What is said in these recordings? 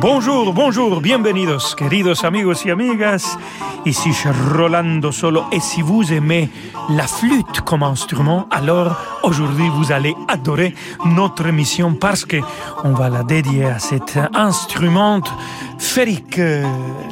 Bonjour, bonjour, bienvenidos, queridos amigos y amigas. Ici Rolando Solo. Et si vous aimez la flûte comme instrument, alors aujourd'hui vous allez adorer notre émission parce que on va la dédier à cet instrument Féric, euh,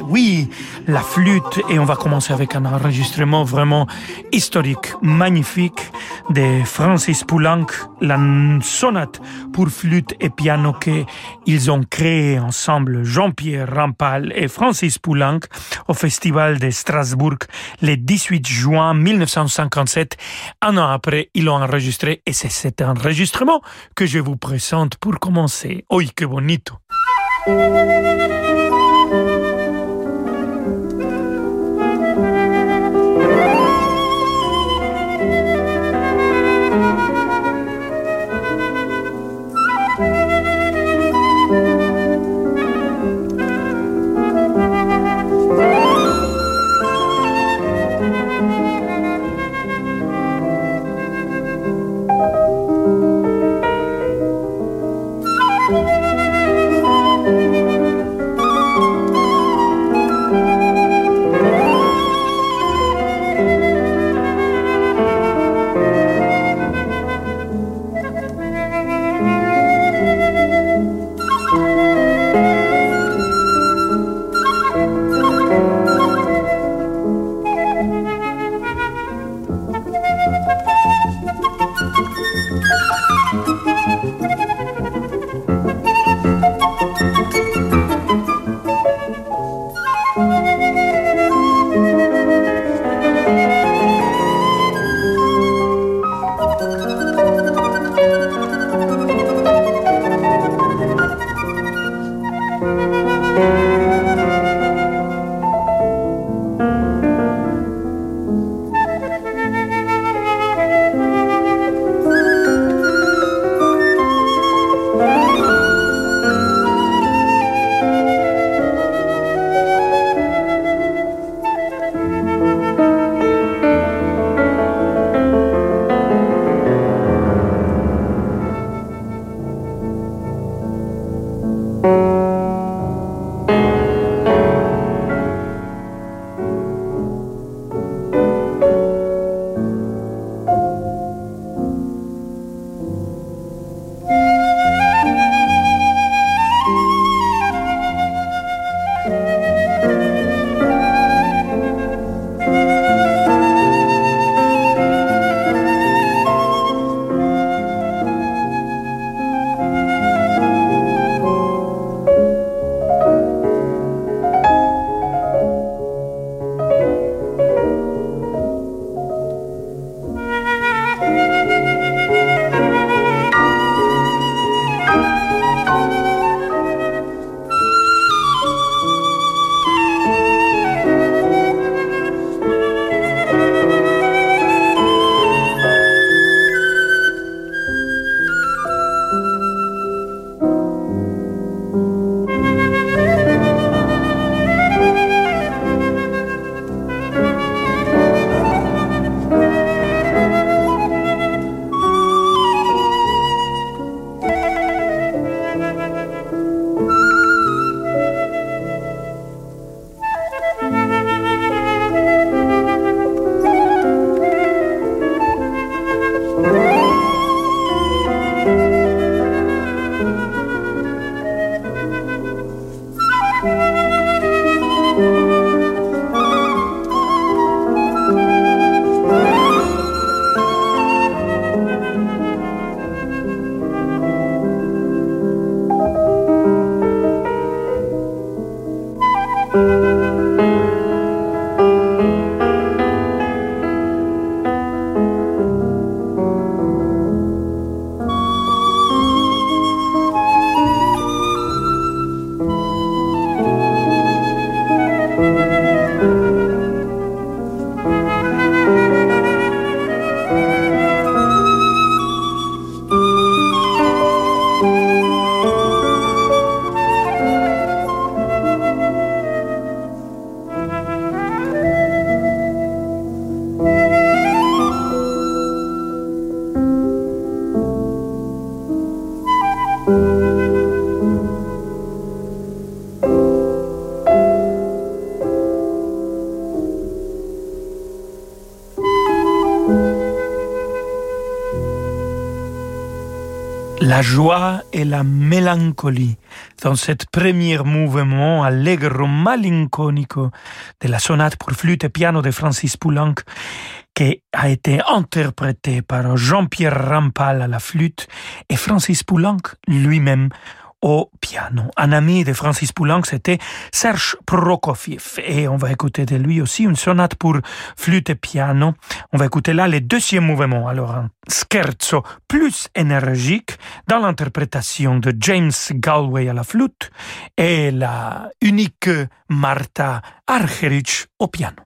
oui, la flûte, et on va commencer avec un enregistrement vraiment historique, magnifique de Francis Poulenc, la sonate pour flûte et piano qu'ils ont créé ensemble, Jean-Pierre Rampal et Francis Poulenc, au Festival de Strasbourg le 18 juin 1957. Un an après, ils l'ont enregistré et c'est cet enregistrement que je vous présente pour commencer. Oui, que bonito! La joie et la mélancolie dans cet premier mouvement allegro malinconico de la sonate pour flûte et piano de Francis Poulenc qui a été interprété par Jean-Pierre Rampal à la flûte et Francis Poulenc lui-même au piano. Un ami de Francis Poulenc, c'était Serge Prokofiev. Et on va écouter de lui aussi une sonate pour flûte et piano. On va écouter là le deuxième mouvement. Alors, un scherzo plus énergique dans l'interprétation de James Galway à la flûte et la unique Martha Argerich au piano.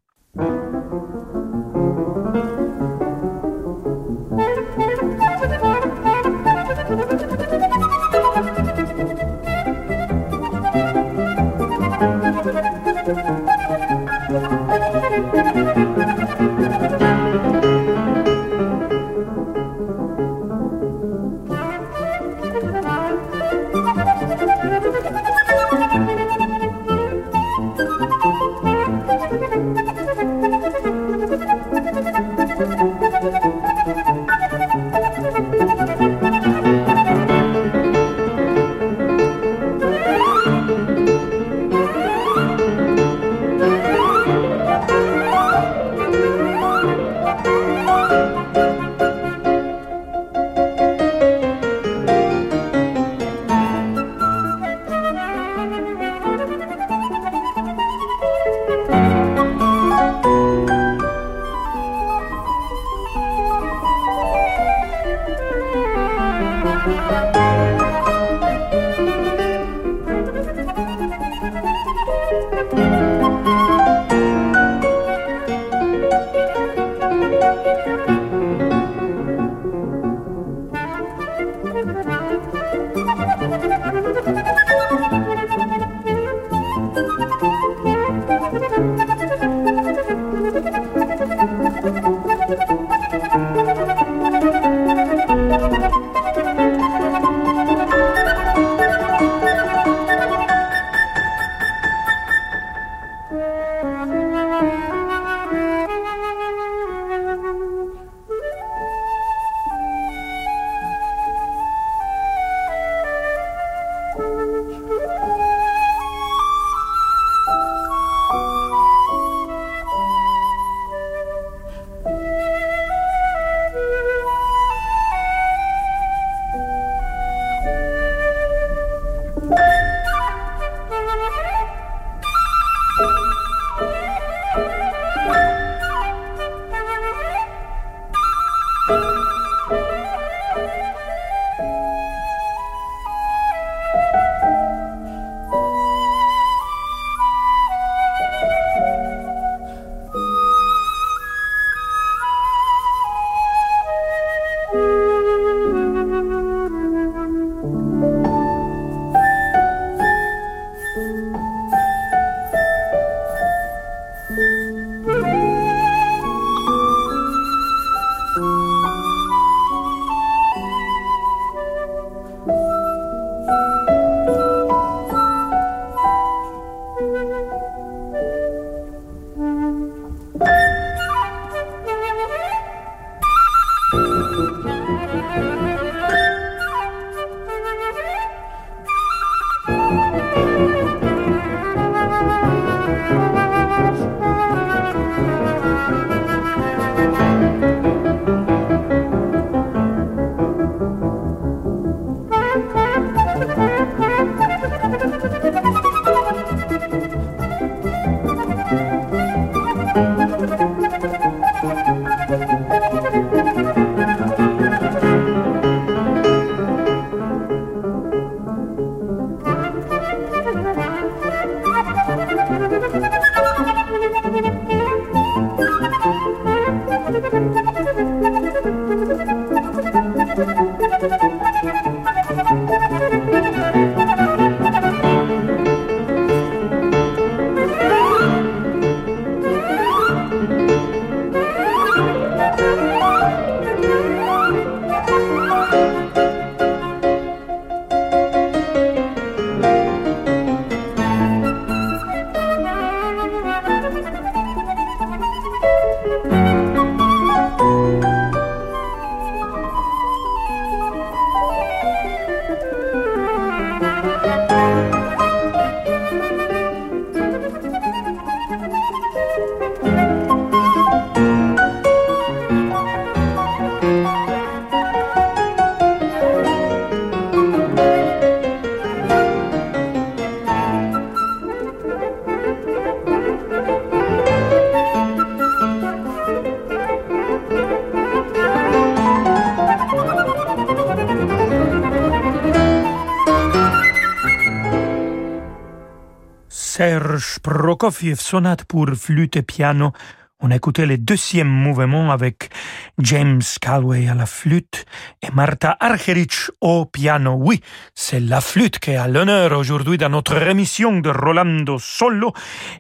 Prokofiev, sonate pour flûte et piano. On a écouté le deuxième mouvement avec James Calway à la flûte et Marta Argerich au piano. Oui, c'est la flûte qui est à l'honneur aujourd'hui dans notre émission de Rolando Solo.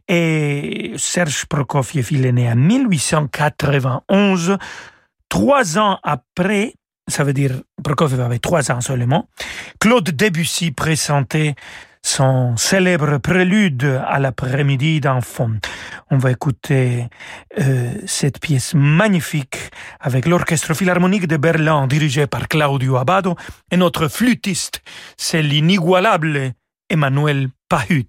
Et Serge Prokofiev, il est né en 1891. Trois ans après, ça veut dire Prokofiev avait trois ans seulement, Claude Debussy présentait son célèbre prélude à l'après-midi d'enfant. On va écouter euh, cette pièce magnifique avec l'Orchestre Philharmonique de Berlin dirigé par Claudio Abbado et notre flûtiste, c'est l'inigualable Emmanuel Pahut.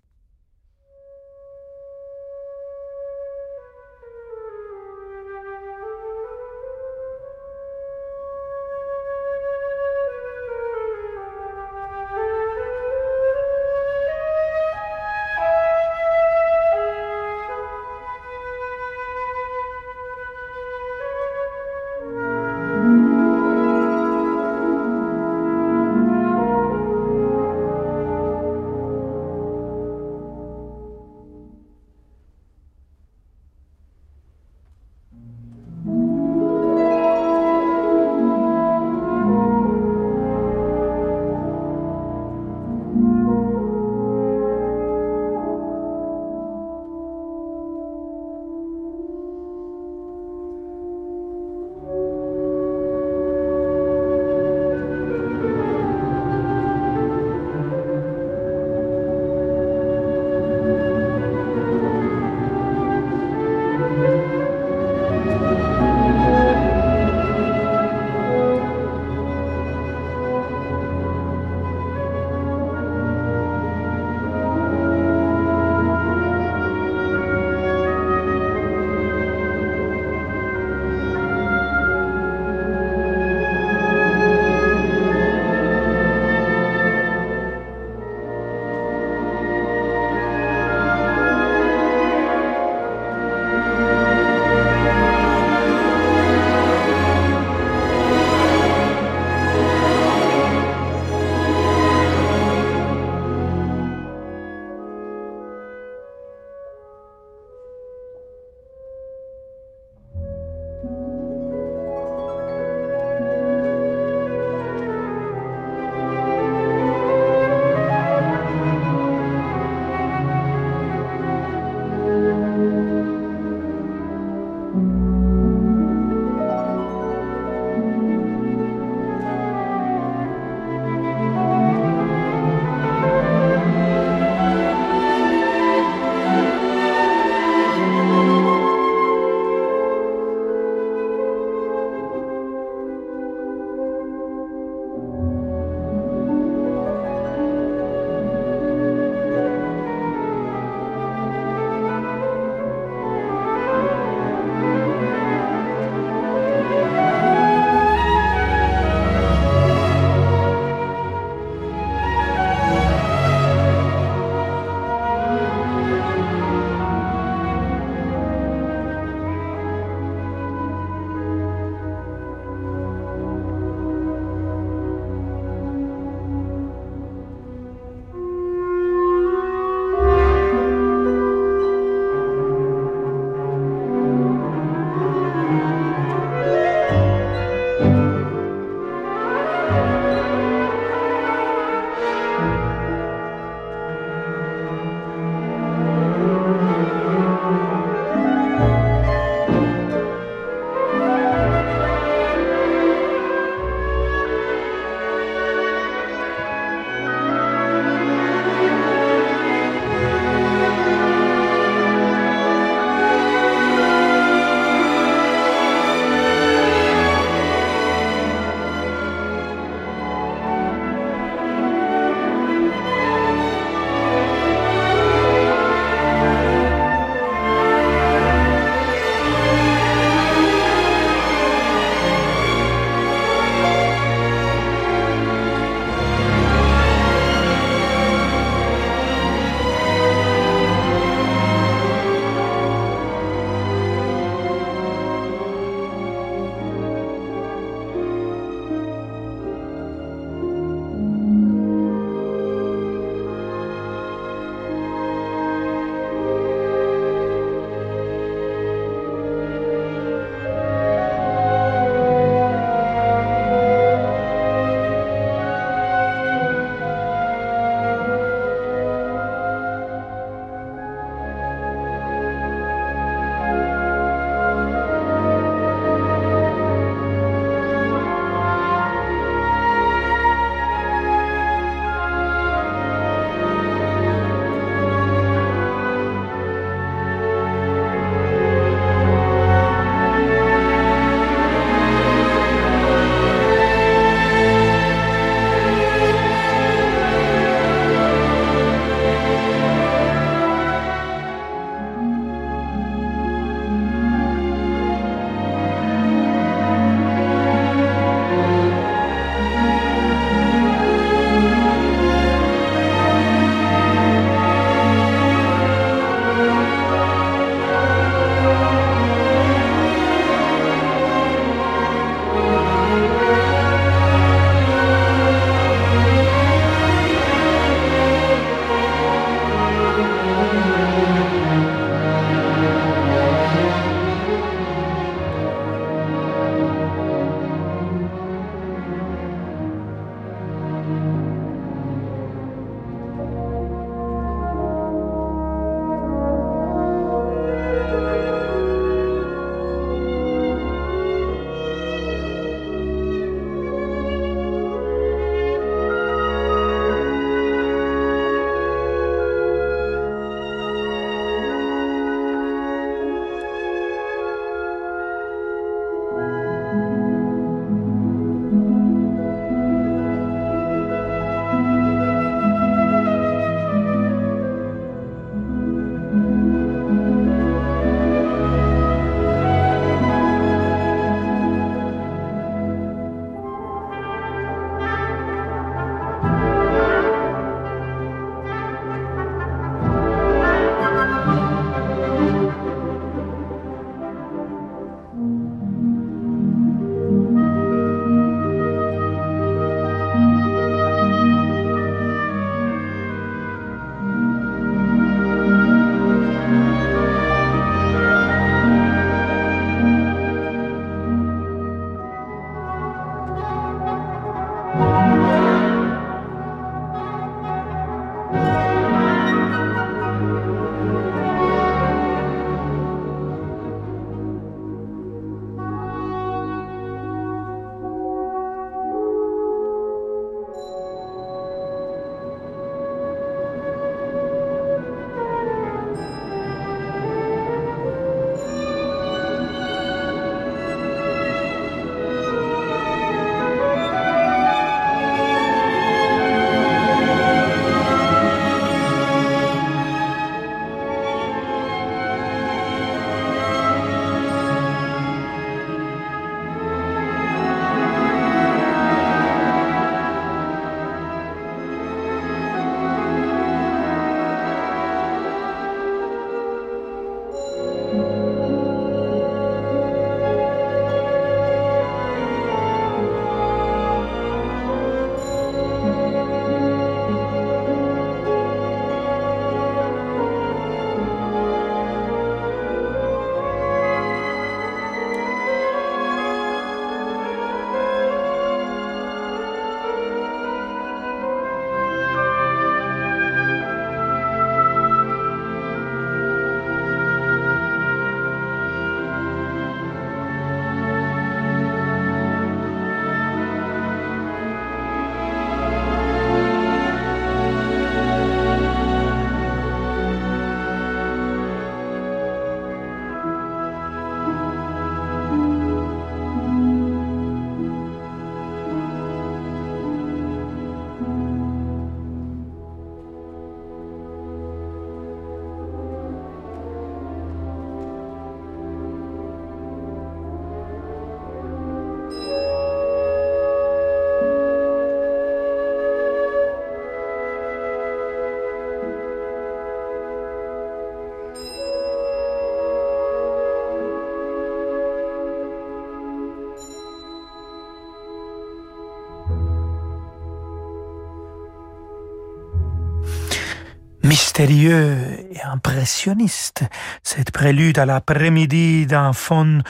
Mystérieux impressionniste, cette prélude à l'après-midi d'un fond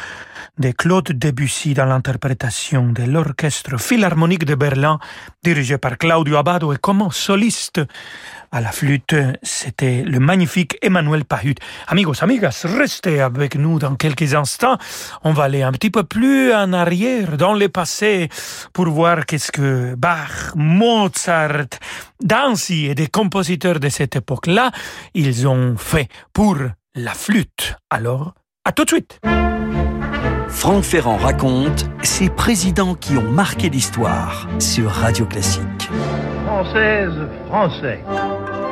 de Claude Debussy dans l'interprétation de l'Orchestre Philharmonique de Berlin, dirigé par Claudio Abbado et comme soliste à la flûte, c'était le magnifique Emmanuel Pahut. Amigos, amigas, restez avec nous dans quelques instants. On va aller un petit peu plus en arrière, dans le passé, pour voir qu'est-ce que Bach, Mozart, Dancy et des compositeurs de cette époque-là, ils ont fait pour la flûte. Alors, à tout de suite. Franck Ferrand raconte ces présidents qui ont marqué l'histoire sur Radio Classique. Française, Français.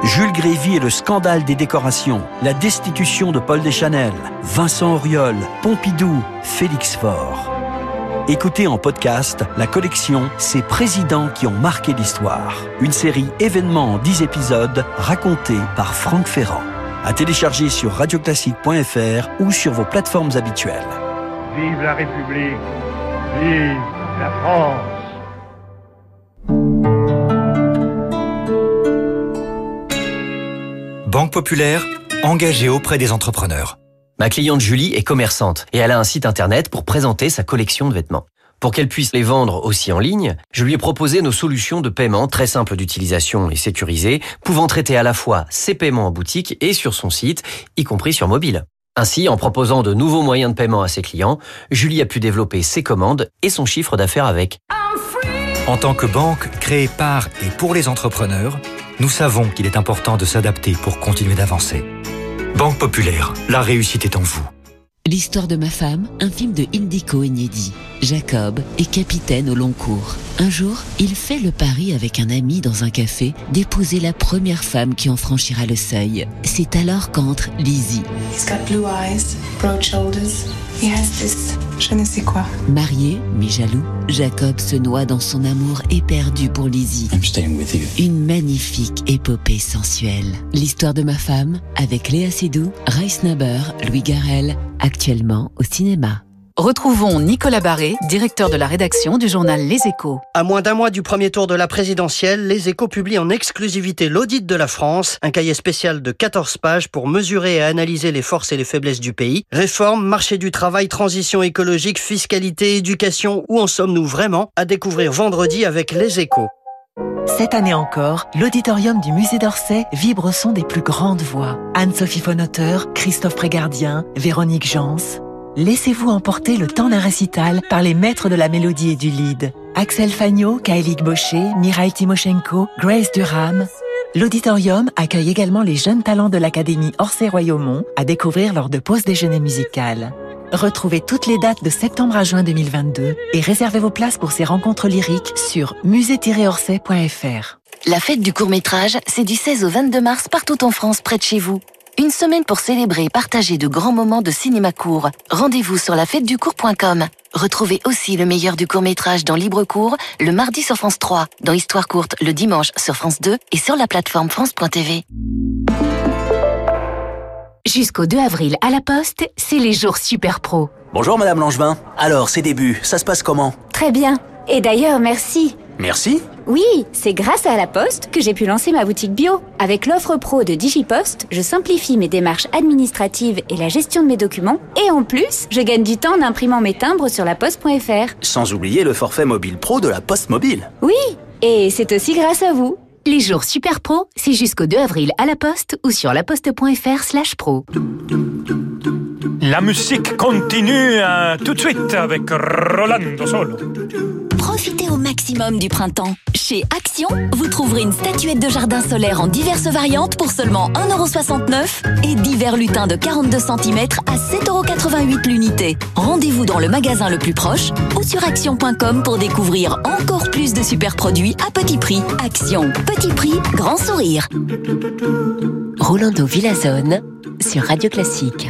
Jules Grévy et le scandale des décorations, la destitution de Paul Deschanel, Vincent Auriol, Pompidou, Félix Faure. Écoutez en podcast la collection Ces présidents qui ont marqué l'histoire. Une série événements en 10 épisodes racontée par Franck Ferrand. À télécharger sur radioclassique.fr ou sur vos plateformes habituelles. Vive la République. Vive la France. Banque Populaire, engagée auprès des entrepreneurs. Ma cliente Julie est commerçante et elle a un site internet pour présenter sa collection de vêtements. Pour qu'elle puisse les vendre aussi en ligne, je lui ai proposé nos solutions de paiement très simples d'utilisation et sécurisées, pouvant traiter à la fois ses paiements en boutique et sur son site, y compris sur mobile. Ainsi, en proposant de nouveaux moyens de paiement à ses clients, Julie a pu développer ses commandes et son chiffre d'affaires avec. En tant que banque créée par et pour les entrepreneurs, nous savons qu'il est important de s'adapter pour continuer d'avancer. Banque Populaire, la réussite est en vous. L'histoire de ma femme, un film de Indico inédit. Jacob est capitaine au long cours. Un jour, il fait le pari avec un ami dans un café d'épouser la première femme qui en franchira le seuil. C'est alors qu'entre Lizzie. He has this je ne sais quoi. Marié, mais jaloux, Jacob se noie dans son amour éperdu pour Lizzie. I'm staying with you. Une magnifique épopée sensuelle. L'histoire de ma femme avec Léa Seydoux, Rice Naber, Louis Garrel, actuellement au cinéma. Retrouvons Nicolas Barré, directeur de la rédaction du journal Les Échos. À moins d'un mois du premier tour de la présidentielle, Les Échos publient en exclusivité l'audit de la France, un cahier spécial de 14 pages pour mesurer et analyser les forces et les faiblesses du pays. Réforme, marché du travail, transition écologique, fiscalité, éducation, où en sommes-nous vraiment? À découvrir vendredi avec Les Échos. Cette année encore, l'auditorium du musée d'Orsay vibre au son des plus grandes voix. Anne-Sophie Fonotter, Christophe Prégardien, Véronique Jans. Laissez-vous emporter le temps d'un récital par les maîtres de la mélodie et du lead. Axel Fagnot, Kaelik Bochet, Mireille Timoshenko, Grace Durham. L'auditorium accueille également les jeunes talents de l'Académie Orsay-Royaumont à découvrir lors de pause déjeuner musicale. Retrouvez toutes les dates de septembre à juin 2022 et réservez vos places pour ces rencontres lyriques sur musée-orsay.fr. La fête du court-métrage, c'est du 16 au 22 mars partout en France près de chez vous. Une semaine pour célébrer et partager de grands moments de cinéma court. Rendez-vous sur la fête du court.com. Retrouvez aussi le meilleur du court-métrage dans Libre Court le mardi sur France 3, dans Histoire courte le dimanche sur France 2 et sur la plateforme France.tv. Jusqu'au 2 avril à la Poste, c'est les jours super pro. Bonjour Madame Langevin. Alors, ces débuts, ça se passe comment? Très bien. Et d'ailleurs, merci. Merci Oui, c'est grâce à la Poste que j'ai pu lancer ma boutique bio. Avec l'offre pro de DigiPost, je simplifie mes démarches administratives et la gestion de mes documents. Et en plus, je gagne du temps en imprimant mes timbres sur la poste.fr. Sans oublier le forfait mobile pro de la Poste Mobile. Oui, et c'est aussi grâce à vous. Les jours super pro, c'est jusqu'au 2 avril à la Poste ou sur laposte.fr slash pro. La musique continue hein, tout de suite avec Rolando Solo. Maximum du printemps. Chez Action, vous trouverez une statuette de jardin solaire en diverses variantes pour seulement 1,69€ et divers lutins de 42 cm à 7,88€ l'unité. Rendez-vous dans le magasin le plus proche ou sur action.com pour découvrir encore plus de super produits à petit prix. Action, petit prix, grand sourire. Rolando Villazone sur Radio Classique.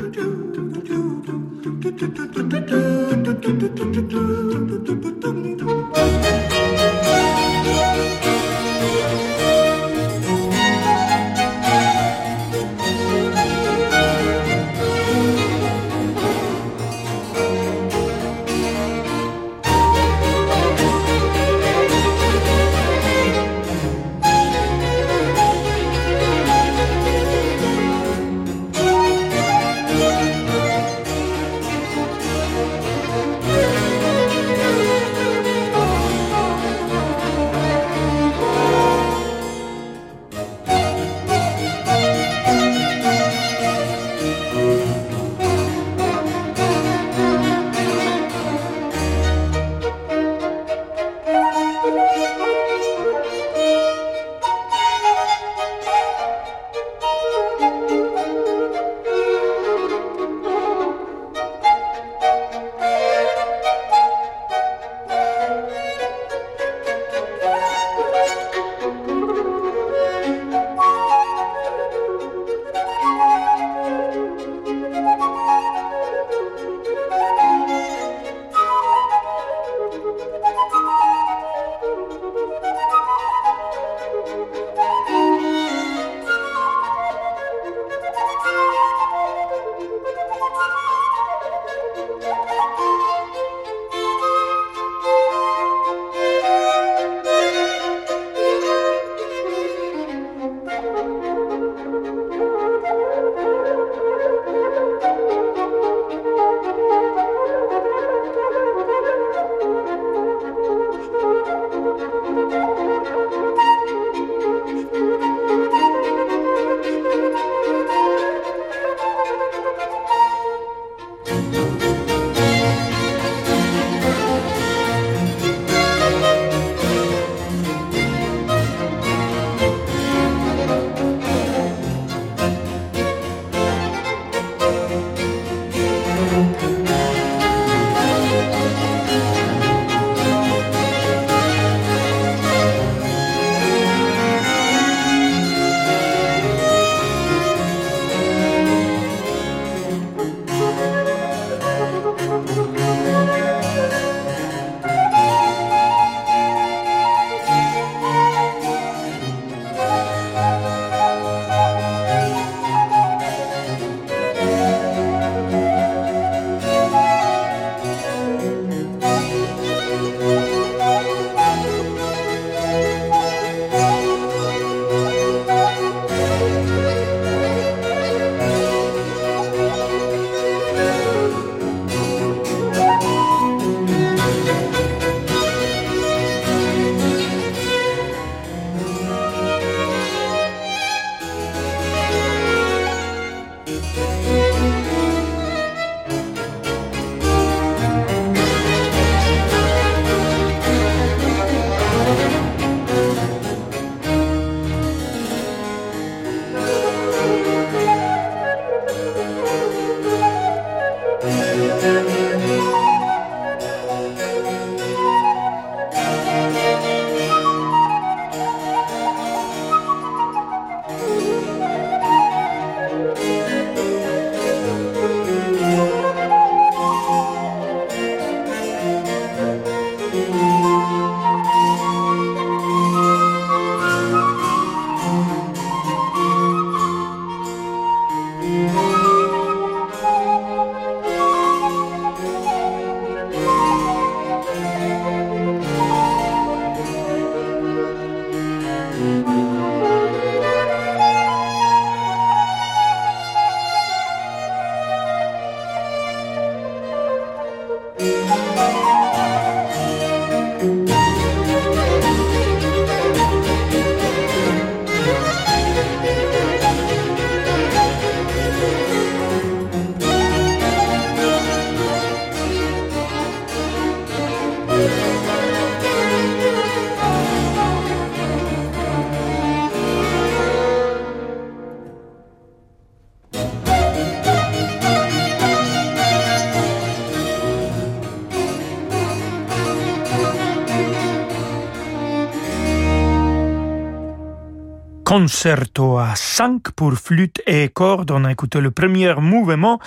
Concerto à 5 pour flûte et cordes. On a écouté le premier mouvement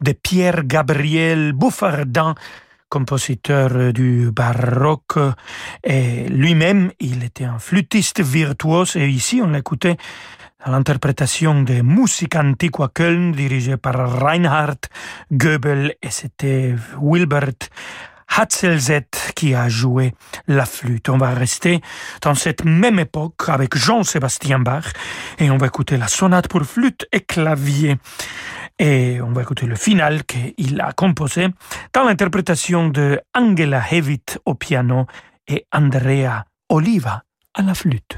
de Pierre-Gabriel Bouffardin, compositeur du baroque. Et lui-même, il était un flûtiste virtuose et ici on l'écoutait à l'interprétation de Musique Antiqua Köln dirigée par Reinhard Goebel et c'était Wilbert Hatzelzet qui a joué la flûte. On va rester dans cette même époque avec Jean-Sébastien Bach et on va écouter la sonate pour flûte et clavier. Et on va écouter le final qu'il a composé dans l'interprétation de Angela Hewitt au piano et Andrea Oliva à la flûte.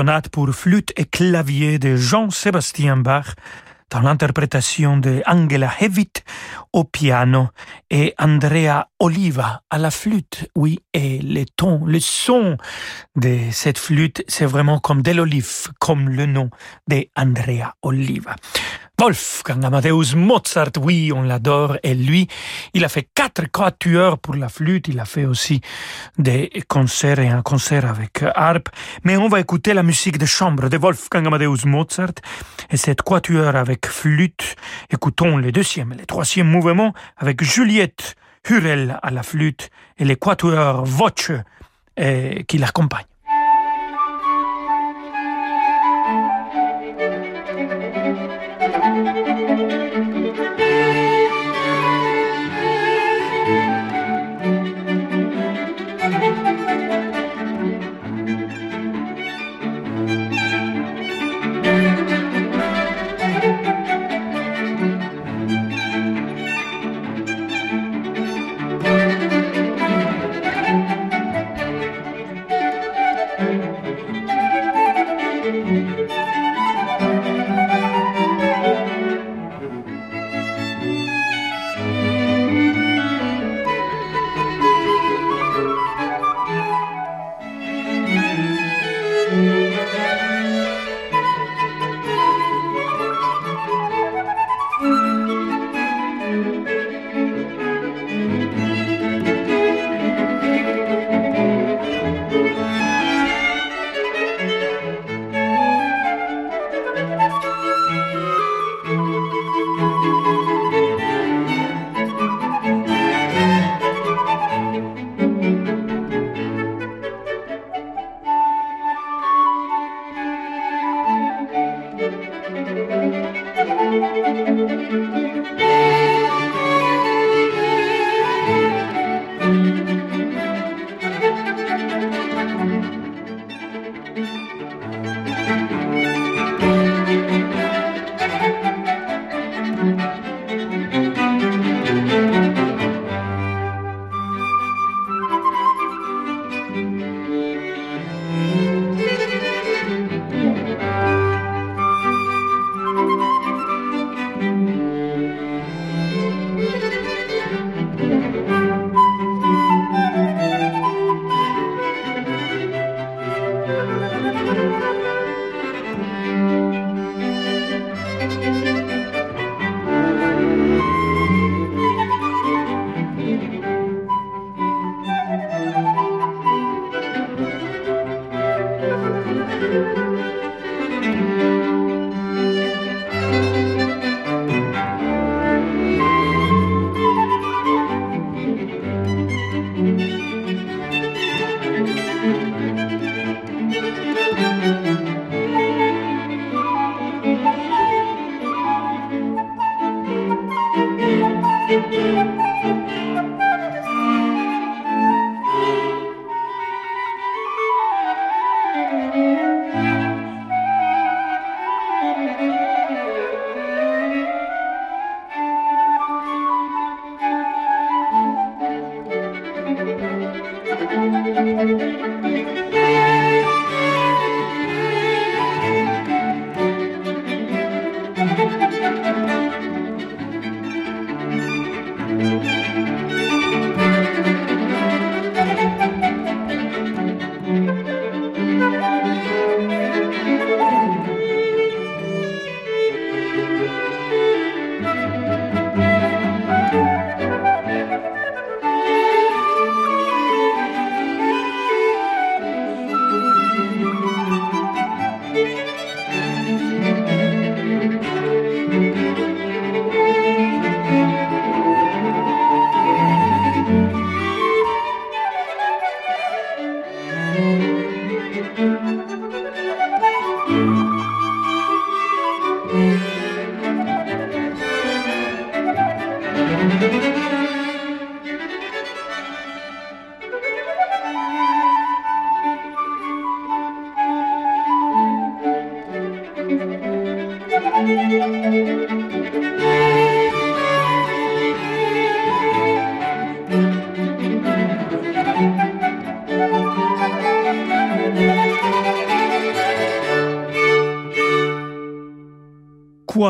Sonate pour flûte et clavier de Jean-Sébastien Bach dans l'interprétation de Angela Hewitt au piano et Andrea Oliva à la flûte. Oui, et le ton, le son de cette flûte, c'est vraiment comme de l'olive, comme le nom de Andrea Oliva. Wolfgang Amadeus Mozart, oui, on l'adore. Et lui, il a fait quatre quatuors pour la flûte. Il a fait aussi des concerts et un concert avec harpe. Mais on va écouter la musique de chambre de Wolfgang Amadeus Mozart. Et cette quatuor avec flûte, écoutons le deuxième et le troisième mouvement avec Juliette Hurel à la flûte et les quatuors Voce eh, qui l'accompagnent.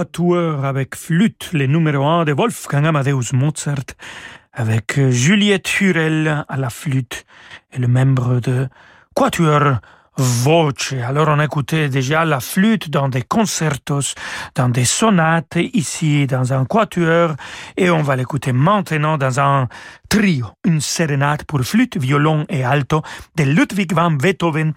Quatuor avec flûte, le numéro 1 de Wolfgang Amadeus Mozart, avec Juliette Hurel à la flûte et le membre de quatuor voce. Alors on écoutait déjà la flûte dans des concertos, dans des sonates, ici dans un quatuor, et on va l'écouter maintenant dans un trio, une sérénade pour flûte, violon et alto de Ludwig van Beethoven.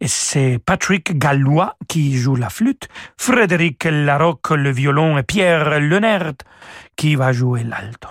Et c'est Patrick Gallois qui joue la flûte, Frédéric Larocque le violon et Pierre Lenert qui va jouer l'alto.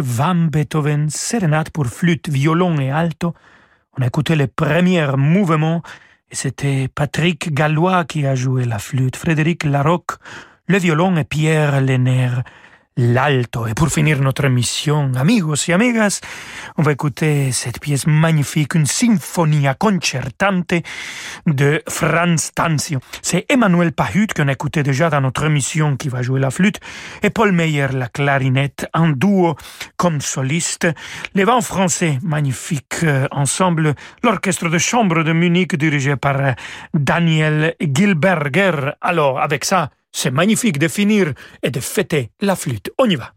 Van Beethoven, sérénade pour flûte, violon et alto. On a écouté les premiers mouvements et c'était Patrick Gallois qui a joué la flûte, Frédéric Larocque, le violon et Pierre Lenner l'alto. Et pour finir notre mission, amigos et amigas, on va écouter cette pièce magnifique, une symphonia concertante de Franz Tanzio. C'est Emmanuel Pahut qu'on a écouté déjà dans notre mission qui va jouer la flûte et Paul Meyer la clarinette en duo comme soliste. Les vents français, magnifique euh, ensemble, l'orchestre de chambre de Munich dirigé par euh, Daniel Gilberger. Alors, avec ça, c'est magnifique de finir et de fêter la flûte. On y va.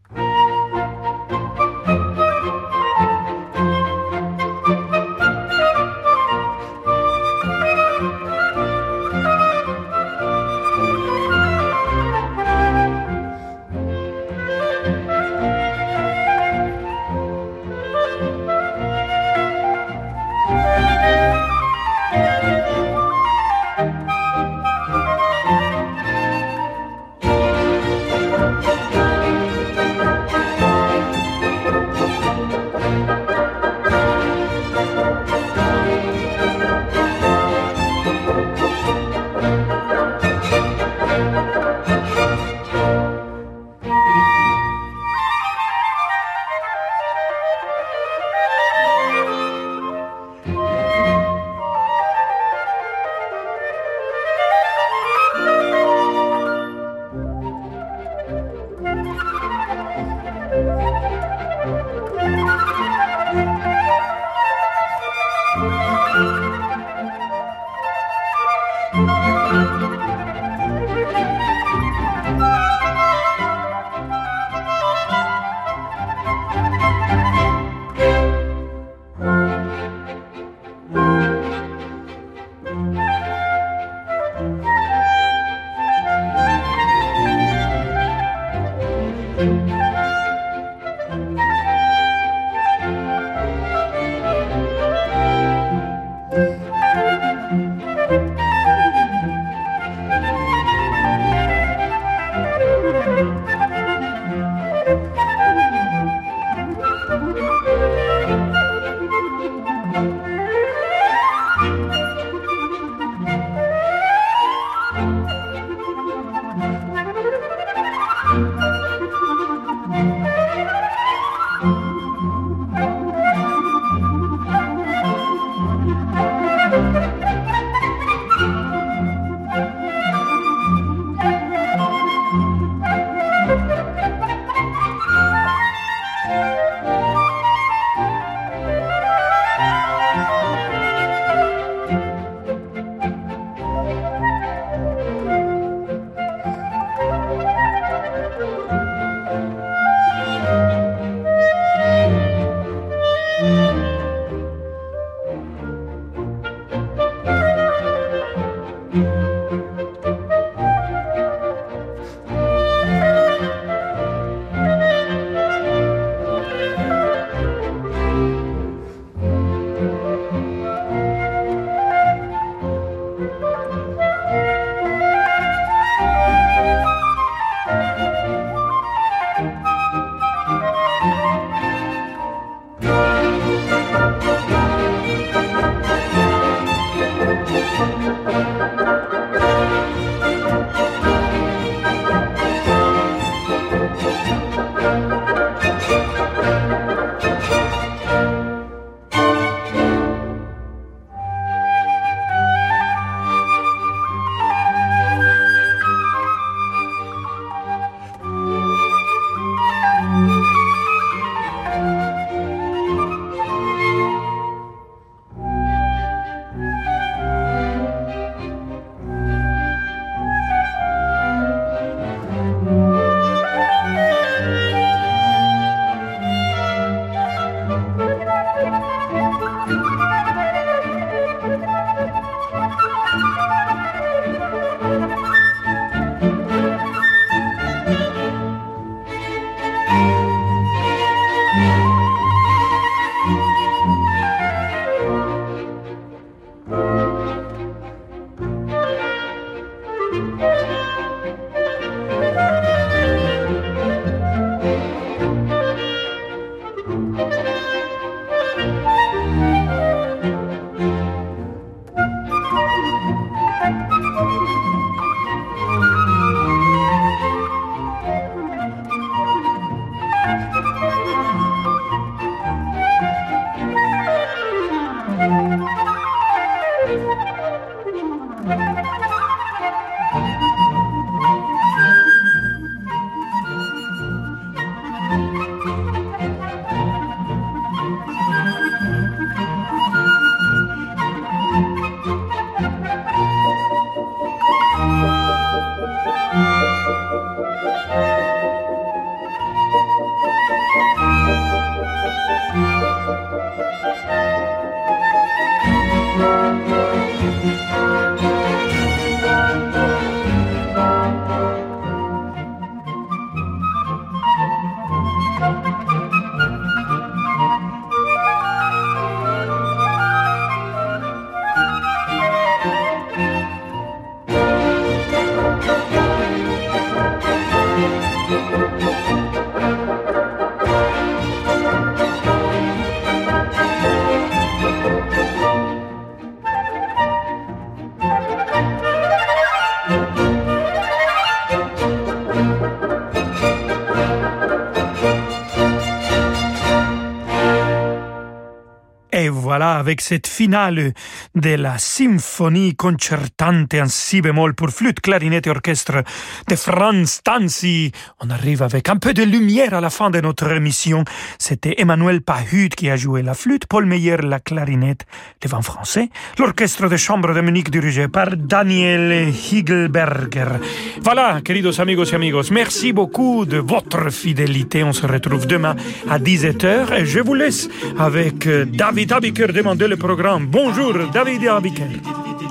Avec cette finale de la symphonie concertante en si bémol pour flûte, clarinette et orchestre de Franz Tanzi. On arrive avec un peu de lumière à la fin de notre émission. C'était Emmanuel Pahut qui a joué la flûte, Paul Meyer la clarinette, le vent français, l'orchestre de chambre de Munich dirigé par Daniel Higelberger. Voilà, queridos amigos y amigos, merci beaucoup de votre fidélité. On se retrouve demain à 17h et je vous laisse avec David Abiker le programme. Bonjour, David Abiken.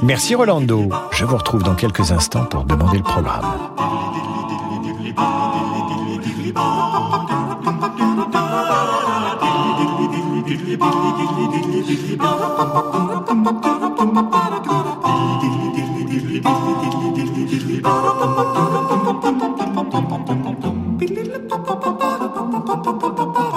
Merci Rolando. Je vous retrouve dans quelques instants pour demander le programme.